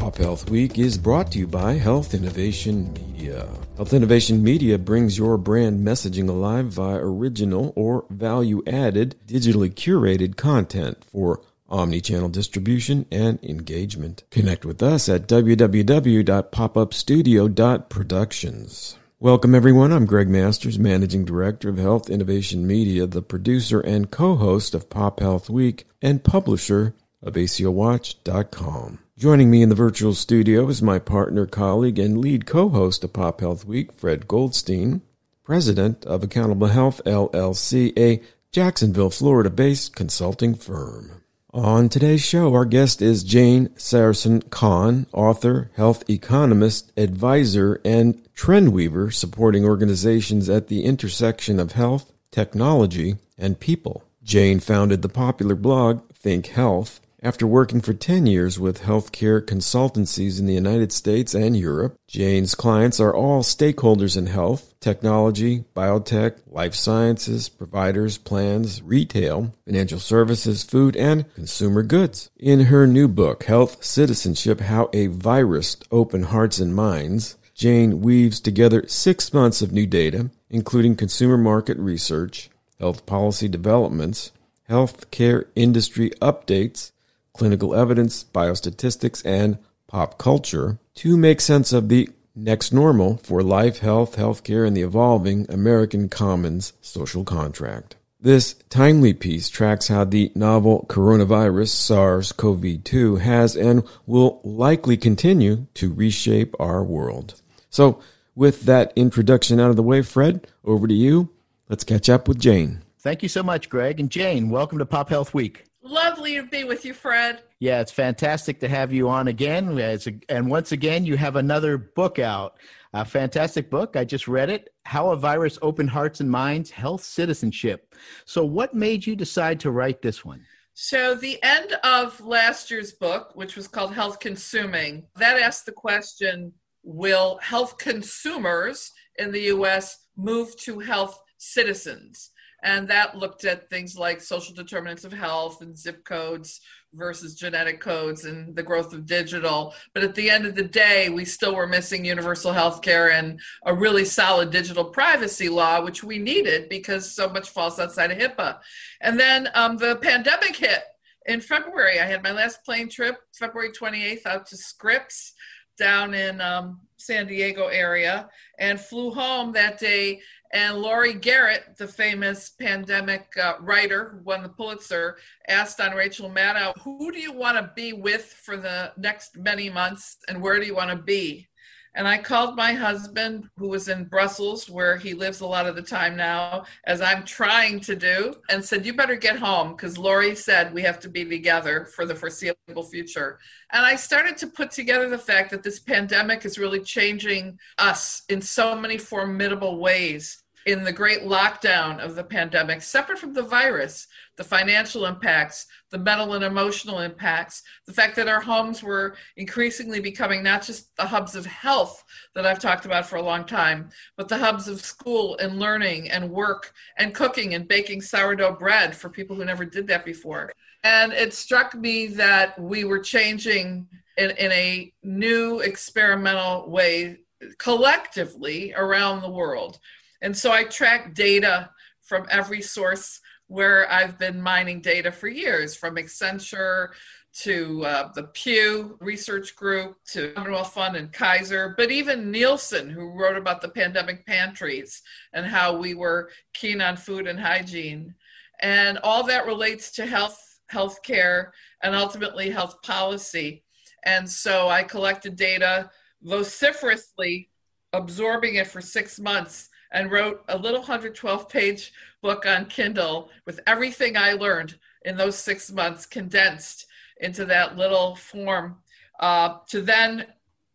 Pop Health Week is brought to you by Health Innovation Media. Health Innovation Media brings your brand messaging alive via original or value added, digitally curated content for omni-channel distribution and engagement. Connect with us at www.popupstudio.productions. Welcome everyone. I'm Greg Masters, Managing Director of Health Innovation Media, the producer and co-host of Pop Health Week and publisher of ACOWatch.com. Joining me in the virtual studio is my partner, colleague, and lead co-host of Pop Health Week, Fred Goldstein, president of Accountable Health LLC, a Jacksonville, Florida-based consulting firm. On today's show, our guest is Jane Sarasohn Kahn, author, health economist, advisor, and trend weaver supporting organizations at the intersection of health, technology, and people. Jane founded the popular blog Think Health after working for 10 years with healthcare consultancies in the United States and Europe, Jane's clients are all stakeholders in health, technology, biotech, life sciences, providers, plans, retail, financial services, food, and consumer goods. In her new book, Health Citizenship How a Virus Opened Hearts and Minds, Jane weaves together six months of new data, including consumer market research, health policy developments, healthcare industry updates, clinical evidence, biostatistics, and pop culture to make sense of the next normal for life, health, healthcare, and the evolving American Commons social contract. This timely piece tracks how the novel coronavirus SARS CoV 2 has and will likely continue to reshape our world. So, with that introduction out of the way, Fred, over to you. Let's catch up with Jane. Thank you so much, Greg. And Jane, welcome to Pop Health Week. Lovely to be with you, Fred. Yeah, it's fantastic to have you on again. A, and once again, you have another book out. A fantastic book. I just read it How a Virus Opened Hearts and Minds Health Citizenship. So, what made you decide to write this one? So, the end of last year's book, which was called Health Consuming, that asked the question Will health consumers in the US move to health citizens? And that looked at things like social determinants of health and zip codes versus genetic codes and the growth of digital. But at the end of the day, we still were missing universal health care and a really solid digital privacy law, which we needed because so much falls outside of HIPAA. And then um, the pandemic hit in February. I had my last plane trip, February 28th, out to Scripps down in um, San Diego area and flew home that day and Laurie Garrett, the famous pandemic uh, writer who won the Pulitzer, asked on Rachel Maddow, Who do you want to be with for the next many months and where do you want to be? And I called my husband, who was in Brussels, where he lives a lot of the time now, as I'm trying to do, and said, You better get home because Laurie said we have to be together for the foreseeable future. And I started to put together the fact that this pandemic is really changing us in so many formidable ways in the great lockdown of the pandemic, separate from the virus, the financial impacts, the mental and emotional impacts, the fact that our homes were increasingly becoming not just the hubs of health that I've talked about for a long time, but the hubs of school and learning and work and cooking and baking sourdough bread for people who never did that before. And it struck me that we were changing in, in a new experimental way collectively around the world and so I track data from every source where I've been mining data for years, from Accenture to uh, the Pew Research Group to Commonwealth Fund and Kaiser, but even Nielsen, who wrote about the pandemic pantries and how we were keen on food and hygiene. And all that relates to health, healthcare, and ultimately health policy. And so I collected data vociferously, absorbing it for six months and wrote a little 112 page book on Kindle with everything I learned in those six months condensed into that little form uh, to then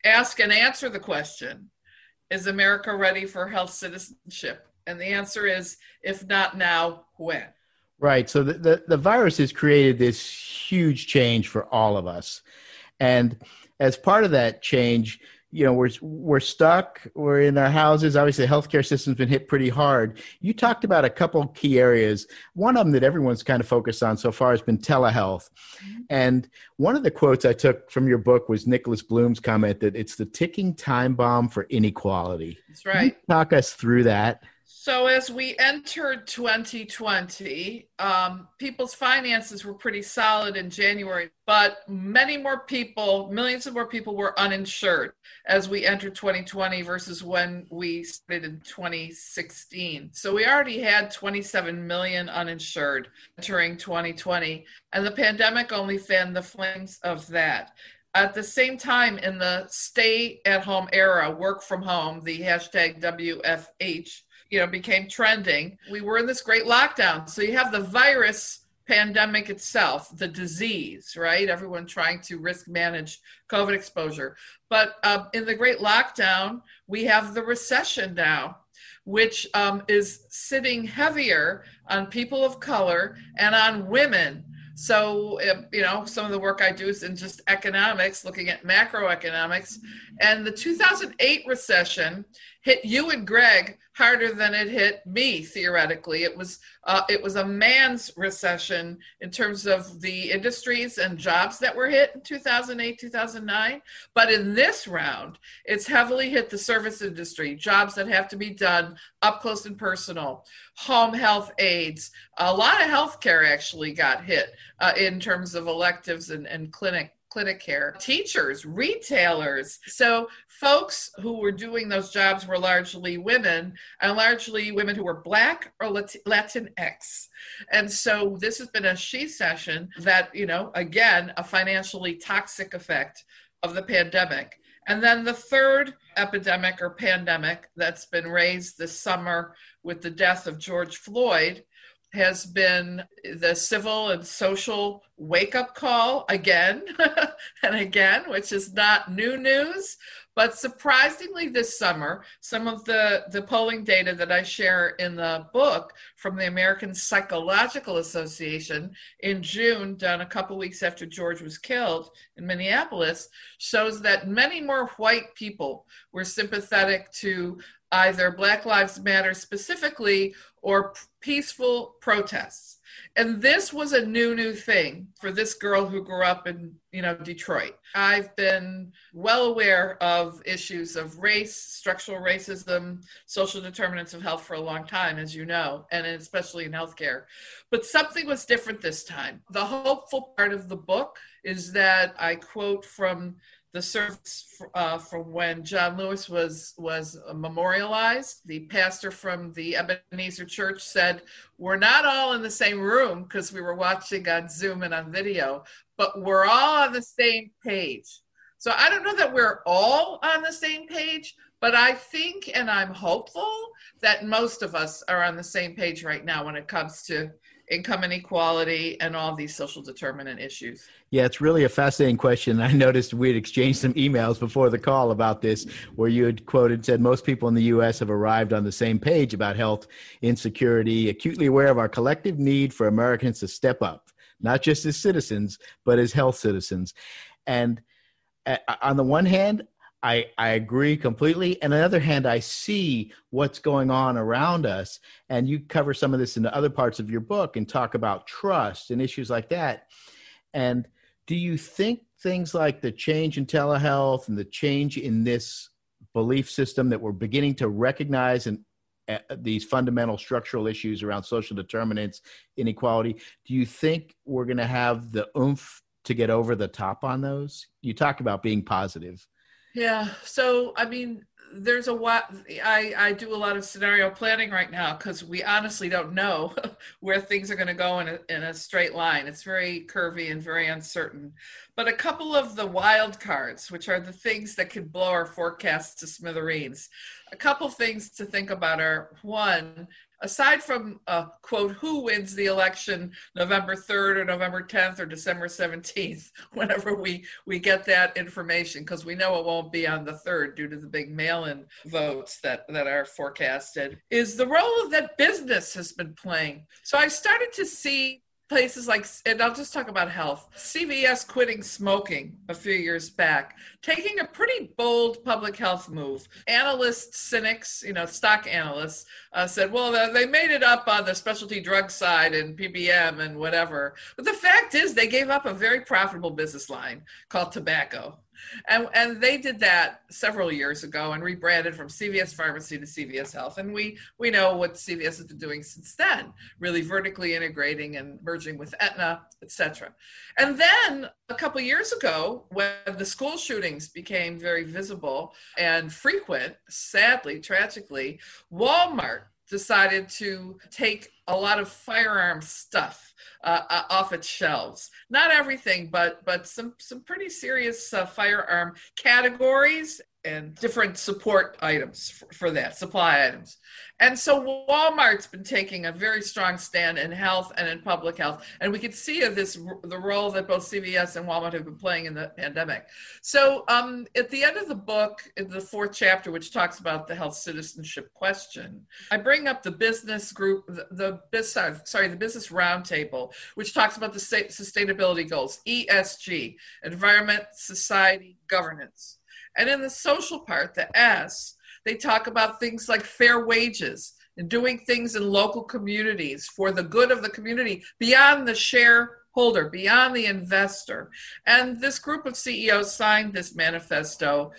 ask and answer the question Is America ready for health citizenship? And the answer is if not now, when? Right. So the, the, the virus has created this huge change for all of us. And as part of that change, you know we're we're stuck we're in our houses. Obviously the healthcare system's been hit pretty hard. You talked about a couple key areas. One of them that everyone's kind of focused on so far has been telehealth. Mm-hmm. and one of the quotes i took from your book was nicholas bloom's comment that it's the ticking time bomb for inequality. That's right. Talk us through that so, as we entered 2020, um, people's finances were pretty solid in January, but many more people, millions of more people, were uninsured as we entered 2020 versus when we started in 2016. So, we already had 27 million uninsured entering 2020, and the pandemic only fanned the flames of that. At the same time, in the stay at home era, work from home, the hashtag WFH you know became trending we were in this great lockdown. So you have the virus pandemic itself the disease right? Everyone trying to risk manage covid exposure. But um, in the great lockdown we have the recession now which um, is sitting heavier on people of color and on women. So, you know, some of the work I do is in just economics, looking at macroeconomics. And the 2008 recession hit you and Greg harder than it hit me theoretically. It was uh, it was a man's recession in terms of the industries and jobs that were hit in 2008 2009. But in this round, it's heavily hit the service industry, jobs that have to be done up close and personal, home health aides. A lot of healthcare actually got hit uh, in terms of electives and, and clinic clinic care, teachers, retailers. So, folks who were doing those jobs were largely women, and largely women who were Black or Latinx. And so, this has been a she session that, you know, again, a financially toxic effect of the pandemic. And then the third epidemic or pandemic that's been raised this summer with the death of George Floyd has been the civil and social wake up call again and again, which is not new news. But surprisingly, this summer, some of the, the polling data that I share in the book from the American Psychological Association in June, done a couple weeks after George was killed in Minneapolis, shows that many more white people were sympathetic to either Black Lives Matter specifically or peaceful protests. And this was a new, new thing for this girl who grew up in, you know, Detroit. I've been well aware of issues of race, structural racism, social determinants of health for a long time, as you know, and especially in healthcare. But something was different this time. The hopeful part of the book is that I quote from the service uh, from when John Lewis was was memorialized. The pastor from the Ebenezer Church said, "We're not all in the same room because we were watching on Zoom and on video, but we're all on the same page." So I don't know that we're all on the same page, but I think and I'm hopeful that most of us are on the same page right now when it comes to income inequality and all these social determinant issues? Yeah, it's really a fascinating question. I noticed we had exchanged some emails before the call about this, where you had quoted said most people in the U.S. have arrived on the same page about health insecurity, acutely aware of our collective need for Americans to step up, not just as citizens, but as health citizens. And uh, on the one hand, I, I agree completely. And on the other hand, I see what's going on around us. And you cover some of this in the other parts of your book and talk about trust and issues like that. And do you think things like the change in telehealth and the change in this belief system that we're beginning to recognize and uh, these fundamental structural issues around social determinants, inequality, do you think we're going to have the oomph to get over the top on those? You talk about being positive. Yeah. So, I mean, there's a lot. I, I do a lot of scenario planning right now because we honestly don't know where things are going to go in a, in a straight line. It's very curvy and very uncertain. But a couple of the wild cards, which are the things that could blow our forecasts to smithereens, a couple things to think about are one, aside from uh, quote who wins the election november 3rd or november 10th or december 17th whenever we we get that information because we know it won't be on the 3rd due to the big mail-in votes that that are forecasted is the role that business has been playing. So i started to see places like, and I'll just talk about health. CVS quitting smoking a few years back, taking a pretty bold public health move. Analysts, cynics, you know, stock analysts uh, said, well, they made it up on the specialty drug side and PBM and whatever. But the fact is, they gave up a very profitable business line called tobacco and and they did that several years ago and rebranded from CVS Pharmacy to CVS Health. And we we know what CVS has been doing since then, really vertically integrating and merging with Aetna, etc. And then a couple years ago, when the school shootings became very visible and frequent, sadly, tragically, Walmart decided to take a lot of firearm stuff uh, uh, off its shelves. Not everything, but but some some pretty serious uh, firearm categories and different support items for, for, that, supply items. And so Walmart's been taking a very strong stand in health and in public health. And we could see of this the role that both CVS and Walmart have been playing in the pandemic. So um, at the end of the book, in the fourth chapter, which talks about the health citizenship question, I bring up the business group, the, the sorry, the business roundtable, which talks about the sustainability goals, ESG, environment, society, governance. And in the social part, the S, they talk about things like fair wages and doing things in local communities for the good of the community beyond the share holder, beyond the investor. And this group of CEOs signed this manifesto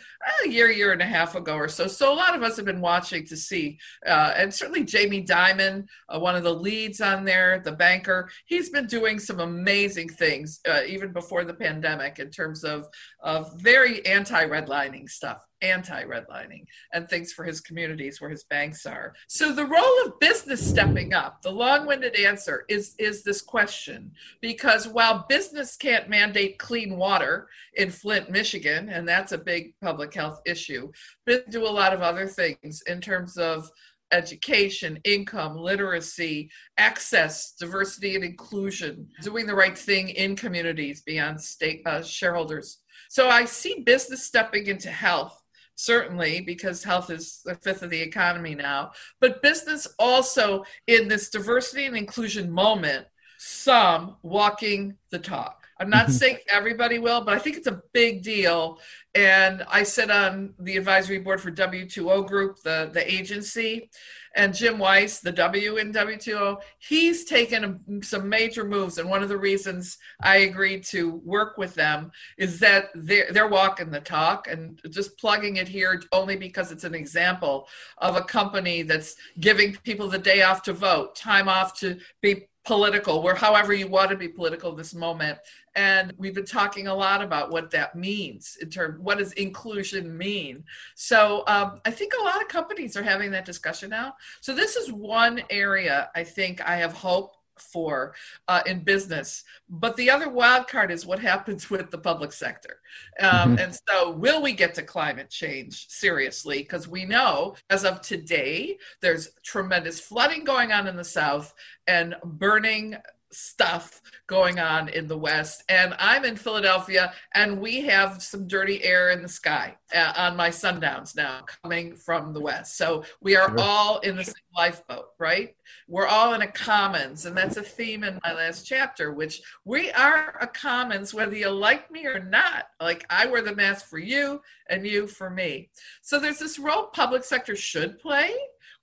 a year, year and a half ago or so. So a lot of us have been watching to see, uh, and certainly Jamie Dimon, uh, one of the leads on there, the banker, he's been doing some amazing things uh, even before the pandemic in terms of, of very anti-redlining stuff anti-redlining and things for his communities where his banks are. So the role of business stepping up, the long-winded answer is is this question because while business can't mandate clean water in Flint, Michigan, and that's a big public health issue, but do a lot of other things in terms of education, income, literacy, access, diversity and inclusion, doing the right thing in communities beyond state uh, shareholders. So I see business stepping into health certainly because health is a fifth of the economy now. But business also in this diversity and inclusion moment some walking the talk. I'm not mm-hmm. saying everybody will, but I think it's a big deal. And I sit on the advisory board for W2O Group, the, the agency, and Jim Weiss, the W in W2O, he's taken some major moves. And one of the reasons I agreed to work with them is that they're, they're walking the talk and just plugging it here only because it's an example of a company that's giving people the day off to vote, time off to be political, where however you want to be political this moment. And we've been talking a lot about what that means in terms what does inclusion mean. So um, I think a lot of companies are having that discussion now. So this is one area I think I have hope for uh, in business. But the other wild card is what happens with the public sector. Um, mm-hmm. And so, will we get to climate change seriously? Because we know as of today, there's tremendous flooding going on in the South and burning stuff going on in the West. And I'm in Philadelphia, and we have some dirty air in the sky uh, on my sundowns now coming from the West. So we are all in the same lifeboat, right? We're all in a commons. And that's a theme in my last chapter, which we are a commons, whether you like me or not. Like I wear the mask for you and you for me. So there's this role public sector should play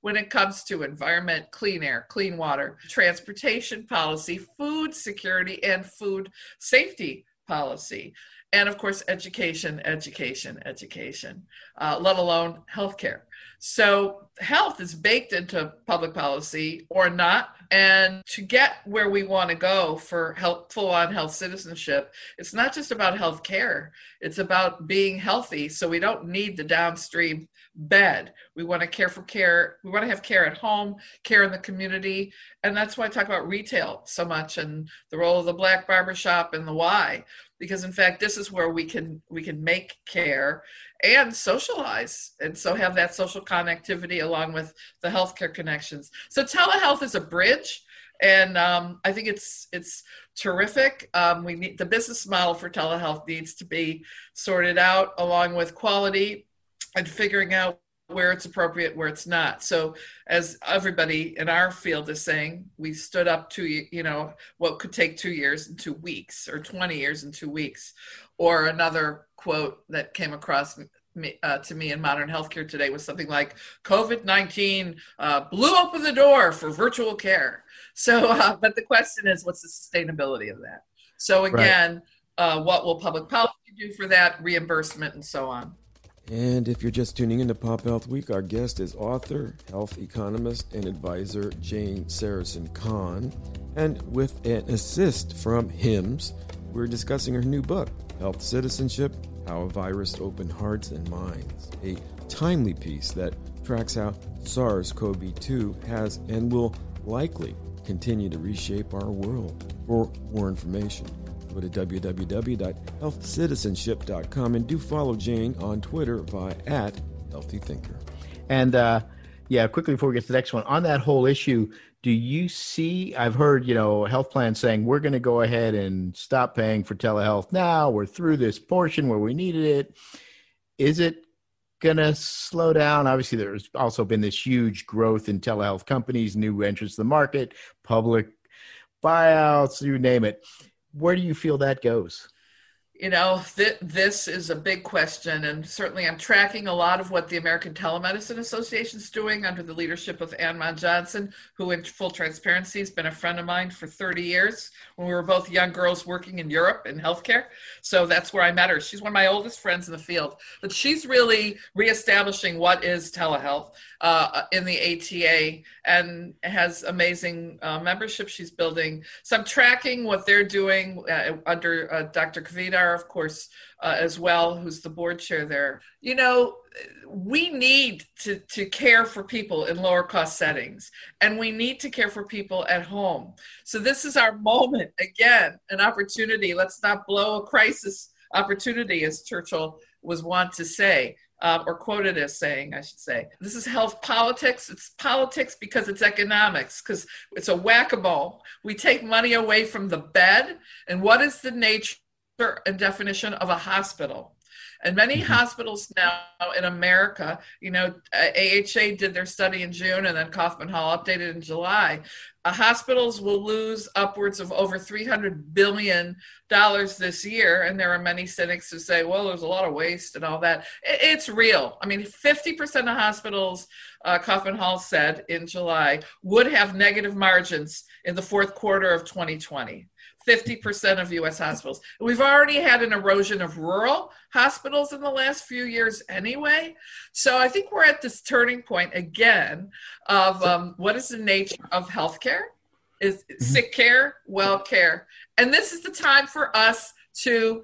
when it comes to environment, clean air, clean water, transportation policy, food security, and food safety policy. And of course, education, education, education, uh, let alone healthcare. So, health is baked into public policy or not. And to get where we want to go for full on health citizenship, it's not just about health care, it's about being healthy. So, we don't need the downstream bed. We want to care for care. We want to have care at home, care in the community. And that's why I talk about retail so much and the role of the black barbershop and the why. Because in fact, this is where we can we can make care and socialize and so have that social connectivity along with the healthcare connections. So telehealth is a bridge and um, I think it's it's terrific. Um, we need the business model for telehealth needs to be sorted out along with quality and figuring out where it's appropriate, where it's not. So, as everybody in our field is saying, we stood up to you know what could take two years and two weeks, or 20 years and two weeks, or another quote that came across me, uh, to me in modern healthcare today was something like COVID 19 uh, blew open the door for virtual care. So, uh, but the question is, what's the sustainability of that? So, again, right. Uh, what will public policy do for that, reimbursement, and so on? And if you're just tuning into Pop Health Week, our guest is author, health economist, and advisor Jane Sarasohn-Kahn. And with an assist from HIMSS, we're discussing her new book, Health Citizenship How a Virus Opened Hearts and Minds, a timely piece that tracks how SARS CoV 2 has and will likely continue to reshape our world. For more information, go to www.healthcitizenship.com and do follow Jane on Twitter via at Healthy Thinker. And uh, yeah, quickly before we get to the next one, on that whole issue, do you see? I've heard you know health plans saying we're going to go ahead and stop paying for telehealth now. We're through this portion where we needed it. Is it going to slow down? Obviously, there's also been this huge growth in telehealth companies, new entrants to the market, public buyouts, you name it. Where do you feel that goes? You know, th- this is a big question, and certainly I'm tracking a lot of what the American Telemedicine Association is doing under the leadership of Ann Johnson, who, in full transparency, has been a friend of mine for 30 years when we were both young girls working in Europe in healthcare. So that's where I met her. She's one of my oldest friends in the field, but she's really reestablishing what is telehealth uh, in the ATA and has amazing uh, membership she's building. So I'm tracking what they're doing uh, under uh, Dr. Of course, uh, as well, who's the board chair there. You know, we need to, to care for people in lower cost settings and we need to care for people at home. So this is our moment, again, an opportunity. Let's not blow a crisis opportunity, as Churchill was wont to say uh, or quoted as saying, I should say. This is health politics. It's politics because it's economics, because it's a whack a mole. We take money away from the bed. And what is the nature and definition of a hospital? And many mm-hmm. hospitals now in America, you know, AHA did their study in June and then Kaufman Hall updated in July. Uh, hospitals will lose upwards of over $300 billion this year. And there are many cynics who say, well, there's a lot of waste and all that. It, it's real. I mean, 50% of hospitals, uh, Kaufman Hall said in July, would have negative margins in the fourth quarter of 2020. 50% of US hospitals. We've already had an erosion of rural hospitals in the last few years anyway. So I think we're at this turning point again of um, what is the nature of healthcare? Is mm-hmm. sick care, well care. And this is the time for us to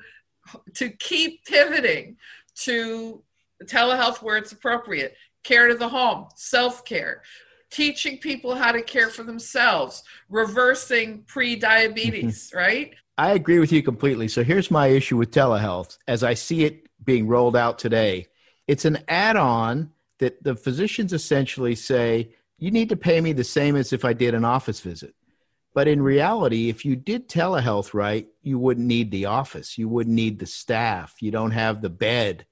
to keep pivoting to telehealth where it's appropriate, care to the home, self-care, teaching people how to care for themselves, reversing pre-diabetes, mm-hmm. right? I agree with you completely. So here's my issue with telehealth as I see it being rolled out today. It's an add-on that the physicians essentially say, you need to pay me the same as if I did an office visit. But in reality, if you did telehealth right, you wouldn't need the office. You wouldn't need the staff. You don't have the bed,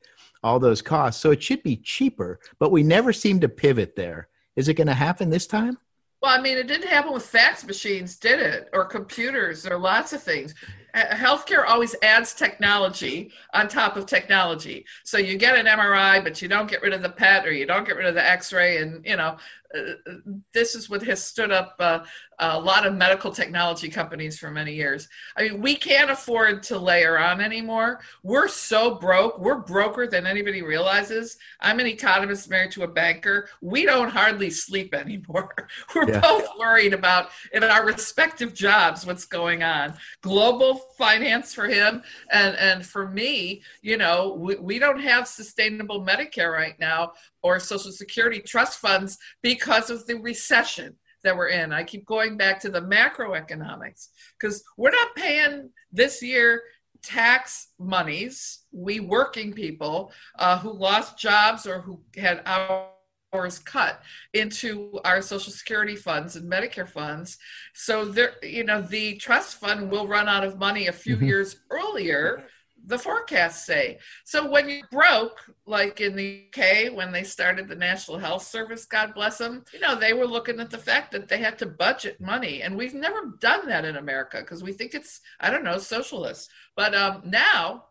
all those costs. So it should be cheaper, but we never seem to pivot there. Is it going to happen this time? Well, I mean, it didn't happen with fax machines, did it? Or computers, or lots of things. Healthcare always adds technology on top of technology. So you get an MRI, but you don't get rid of the PET, or you don't get rid of the X-ray, and you know, uh, this is what has stood up uh, a lot of medical technology companies for many years. I mean, we can't afford to layer on anymore. We're so broke. We're broker than anybody realizes. I'm an economist married to a banker. We don't hardly sleep anymore. We're yeah. both worried about in our respective jobs what's going on. Global finance for him and and for me, you know, we, we don't have sustainable Medicare right now or Social Security trust funds because of the recession that we're in. I keep going back to the macroeconomics because we're not paying this year tax monies, we working people uh, who lost jobs or who had hours cut into our social security funds and medicare funds so there you know the trust fund will run out of money a few mm-hmm. years earlier the forecasts say. So when you broke, like in the UK, when they started the National Health Service, God bless them, you know, they were looking at the fact that they had to budget money. And we've never done that in America because we think it's, I don't know, socialist. But um, now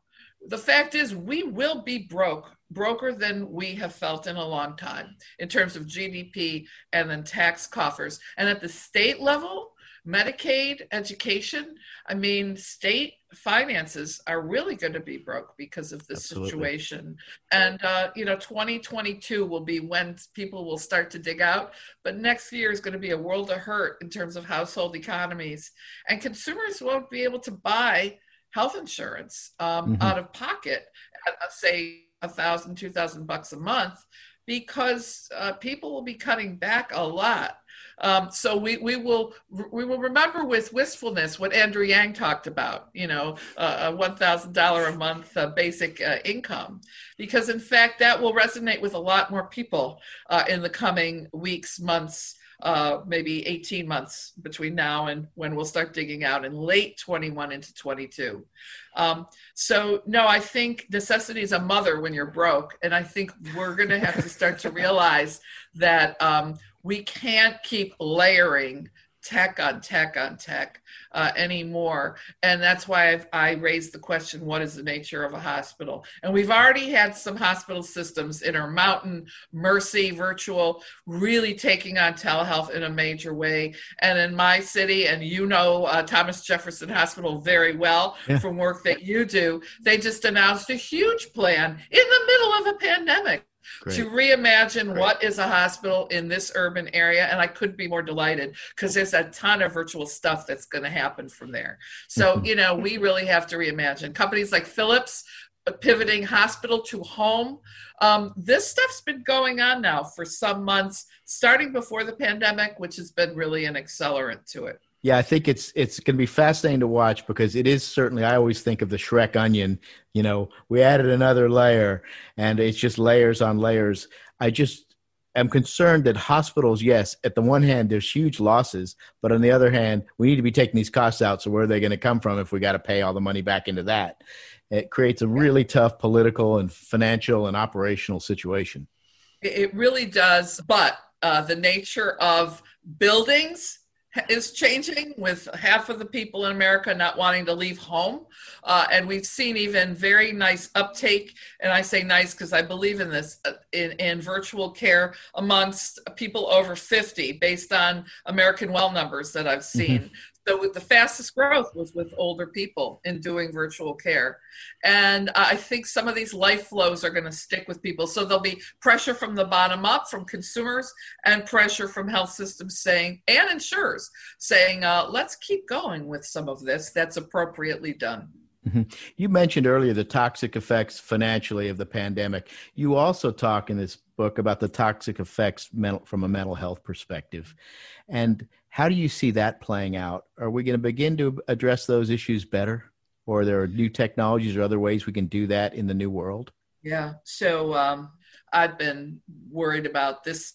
the fact is we will be broke broker than we have felt in a long time in terms of GDP and then tax coffers. And at the state level, Medicaid, education, I mean, state finances are really going to be broke because of this Absolutely. situation. And, uh, you know, 2022 will be when people will start to dig out. But next year is going to be a world of hurt in terms of household economies. And consumers won't be able to buy health insurance um, mm-hmm. out of pocket at, uh, say, a thousand, two thousand bucks a month because uh, people will be cutting back a lot um, so we, we will we will remember with wistfulness what Andrew Yang talked about, you know, uh, a one thousand dollar a month uh, basic uh, income, because in fact that will resonate with a lot more people uh, in the coming weeks, months. Uh, maybe 18 months between now and when we'll start digging out in late 21 into 22. Um, so, no, I think necessity is a mother when you're broke. And I think we're going to have to start to realize that um, we can't keep layering tech on tech on tech uh, anymore. And that's why I've, i raised the question what is the nature of a hospital? And we've already had some hospital systems, Intermountain, Mercy, Virtual, really taking on telehealth in a major way. And in my city, and you know uh, Thomas Jefferson Hospital very well yeah. from work that you do, they just announced a huge plan in the middle of a pandemic Great. to reimagine Great. what is a hospital in this urban area. And I couldn't be more delighted because there's a ton of virtual stuff that's going to happen from there. So, you know, we really have to reimagine. Companies like Philips uh, pivoting hospital to home. Um, this stuff's been going on now for some months, starting before the pandemic, which has been really an accelerant to it. Yeah, I think it's it's going to be fascinating to watch because it is certainly. I always think of the Shrek onion. You know, we added another layer, and it's just layers on layers. I just am concerned that hospitals, yes, at the one hand, there's huge losses, but on the other hand, we need to be taking these costs out. So where are they going to come from if we got to pay all the money back into that? It creates a really tough political and financial and operational situation. It really does, but uh, the nature of buildings is changing with half of the people in America not wanting to leave home. Uh, and we've seen even very nice uptake, and I say nice because I believe in this, uh, in, in virtual care amongst people over 50 based on American Well numbers that I've mm-hmm. seen. Mm-hmm. So the fastest growth was with older people in doing virtual care. And I think some of these life flows are going to stick with people. So there'll be pressure from the bottom up from consumers and pressure from health systems saying, and insurers saying, uh, let's keep going with some of this that's appropriately done. Mm-hmm. You mentioned earlier the toxic effects financially of the pandemic. You also talk in this book about the toxic effects mental, from a mental health perspective. And how do you see that playing out? Are we going to begin to address those issues better? Or are there new technologies or other ways we can do that in the new world? Yeah. So um, I've been worried about this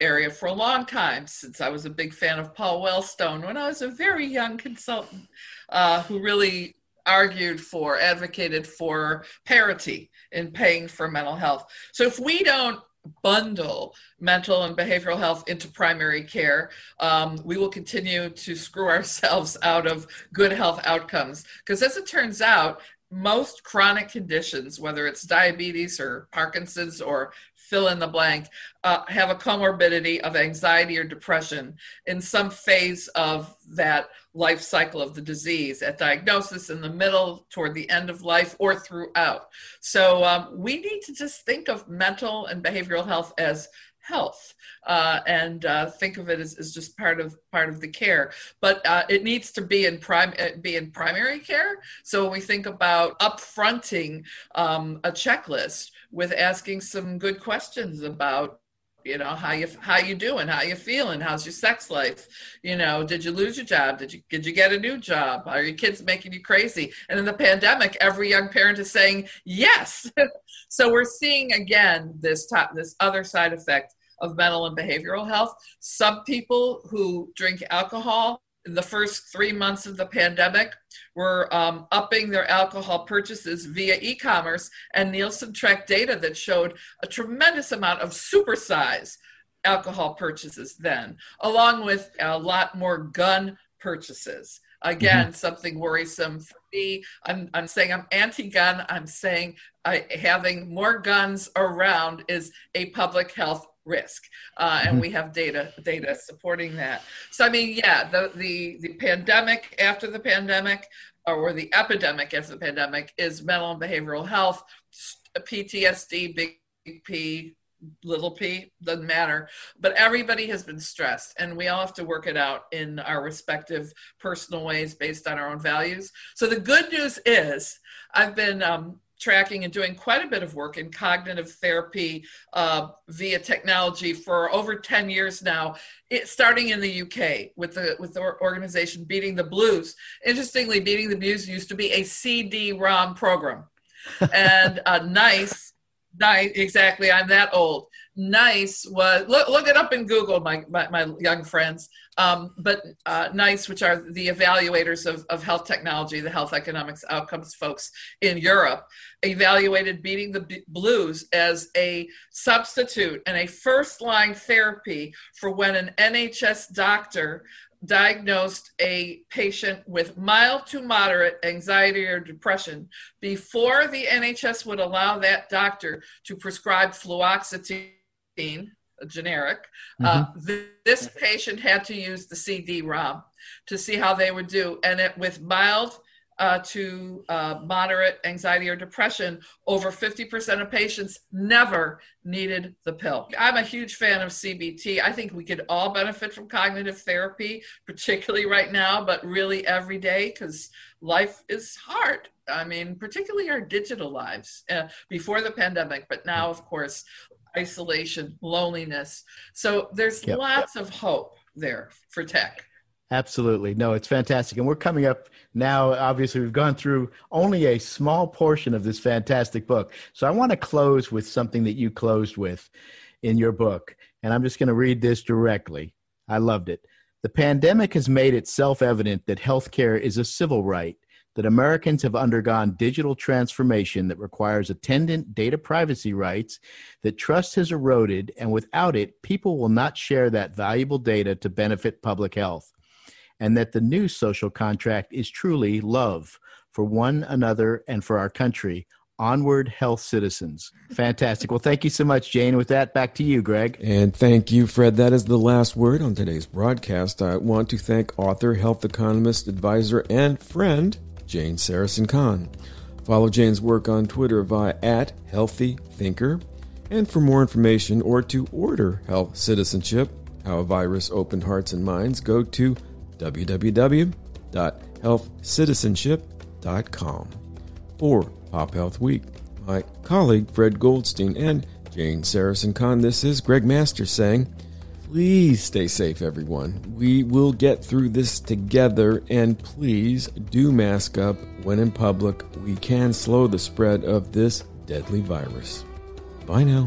area for a long time since I was a big fan of Paul Wellstone when I was a very young consultant uh, who really argued for, advocated for parity in paying for mental health. So if we don't bundle mental and behavioral health into primary care, um, we will continue to screw ourselves out of good health outcomes. Because as it turns out, most chronic conditions, whether it's diabetes or Parkinson's or fill in the blank, uh, have a comorbidity of anxiety or depression in some phase of that life cycle of the disease at diagnosis, in the middle, toward the end of life, or throughout. So um, we need to just think of mental and behavioral health as health uh, and uh, think of it as, as just part of part of the care but uh, it needs to be in prime uh, be in primary care so when we think about upfronting um, a checklist with asking some good questions about you know how you how you doing? How you feeling? How's your sex life? You know did you lose your job? Did you did you get a new job? Are your kids making you crazy? And in the pandemic every young parent is saying yes. So we're seeing again this top this other side effect of mental and behavioral health. Some people who drink alcohol in the first three months of the pandemic were um, upping their alcohol purchases via e commerce, and Nielsen tracked data that showed a tremendous amount of supersize alcohol purchases then, along with a lot more gun purchases. Again, mm-hmm. something worrisome for me. I'm, I'm saying I'm anti gun. I'm saying I, having more guns around is a public health risk uh, and mm-hmm. we have data data supporting that. So i mean yeah the the, the pandemic after the pandemic or the epidemic after the pandemic is mental and behavioral health ptsd big p little p doesn't matter. But everybody has been stressed and we all have to work it out in our respective personal ways based on our own values. So the good news is i've been um, tracking and doing quite a bit of work in cognitive therapy uh, via technology for over 10 years now it, starting in the uk with the with the organization beating the blues. Interestingly beating the blues used to be a cd-rom program. And uh, nice nice exactly i'm that old. Nice was look, look it up in google my, my, my young friends. Um, but uh, NICE which are the evaluators of, of health technology the health economics outcomes folks in europe evaluated beating the blues as a substitute and a first line therapy for when an nhs doctor diagnosed a patient with mild to moderate anxiety or depression before the NHS would allow that doctor to prescribe fluoxetine, a generic, uh, mm-hmm. uh, th- this patient had to use the CD-ROM to see how they would do. And it with mild uh, to uh, moderate anxiety or depression, over 50% of patients never needed the pill. I'm a huge fan of CBT. I think we could all benefit from cognitive therapy, particularly right now, but really every day because life is hard. I mean, particularly our digital lives uh, before the pandemic, but now, of course, isolation, loneliness. So there's yep. lots of hope there for tech. Absolutely. No, it's fantastic. And we're coming up now. Obviously, we've gone through only a small portion of this fantastic book. So I want to close with something that you closed with in your book. And I'm just going to read this directly. I loved it. The pandemic has made it self evident that healthcare is a civil right, that Americans have undergone digital transformation that requires attendant data privacy rights, that trust has eroded, and without it, people will not share that valuable data to benefit public health and that the new social contract is truly love for one another and for our country. Onward, health citizens. Fantastic. Well, thank you so much, Jane. With that, back to you, Greg. And thank you, Fred. That is the last word on today's broadcast. I want to thank author, health economist, advisor, and friend, Jane Sarasohn-Kahn. Follow Jane's work on Twitter via at Healthy Thinker. And for more information or to order Health Citizenship, How a Virus Opened Hearts and Minds, go to www.healthcitizenship.com. For Pop Health Week, my colleague Fred Goldstein and Jane Sarasohn-Kahn, this is Greg Masters saying, Please stay safe, everyone. We will get through this together, and please do mask up when in public. We can slow the spread of this deadly virus. Bye now.